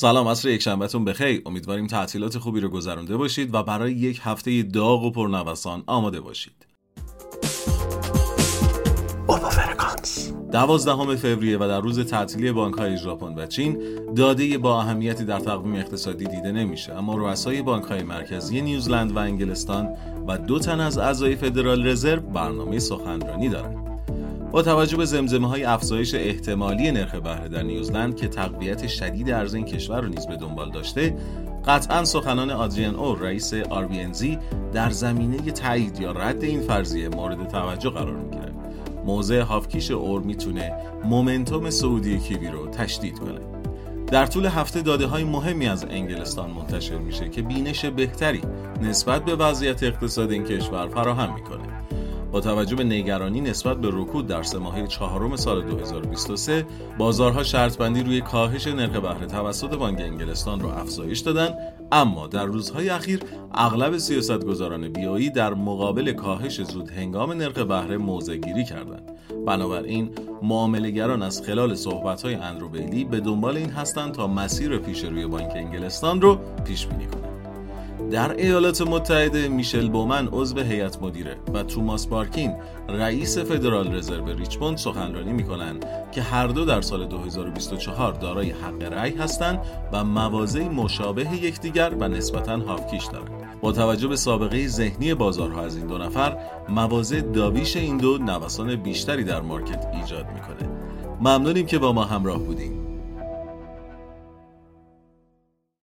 سلام عصر یک شنبهتون بخیر. امیدواریم تعطیلات خوبی رو گذرانده باشید و برای یک هفته داغ و پرنوسان آماده باشید. دوازدهم فوریه و در روز تعطیلی بانک های ژاپن و چین داده با اهمیتی در تقویم اقتصادی دیده نمیشه. اما رؤسای بانک های مرکزی نیوزلند و انگلستان و دو تن از اعضای فدرال رزرو برنامه سخنرانی دارند. با توجه به زمزمه های افزایش احتمالی نرخ بهره در نیوزلند که تقویت شدید ارز این کشور را نیز به دنبال داشته قطعا سخنان آدریان اور رئیس آر در زمینه تایید یا رد این فرضیه مورد توجه قرار می‌گیره موضع هافکیش اور می‌تونه مومنتوم سعودی کیوی رو تشدید کنه. در طول هفته داده های مهمی از انگلستان منتشر میشه که بینش بهتری نسبت به وضعیت اقتصاد این کشور فراهم می‌کنه. با توجه به نگرانی نسبت به رکود در سه ماهه چهارم سال 2023 بازارها شرط بندی روی کاهش نرخ بهره توسط بانک انگلستان را افزایش دادند اما در روزهای اخیر اغلب سیاستگزاران بیایی در مقابل کاهش زود هنگام نرخ بهره موضع گیری کردند. بنابراین معاملهگران از خلال صحبت‌های اندرو بیلی به دنبال این هستند تا مسیر پیش روی بانک انگلستان رو پیش بینی کنند. در ایالات متحده میشل بومن عضو هیئت مدیره و توماس بارکین رئیس فدرال رزرو ریچموند سخنرانی می‌کنند که هر دو در سال 2024 دارای حق رأی هستند و موازی مشابه یکدیگر و نسبتا هافکیش دارند. با توجه به سابقه ذهنی بازارها از این دو نفر مواضع داویش این دو نوسان بیشتری در مارکت ایجاد می‌کنه. ممنونیم که با ما همراه بودیم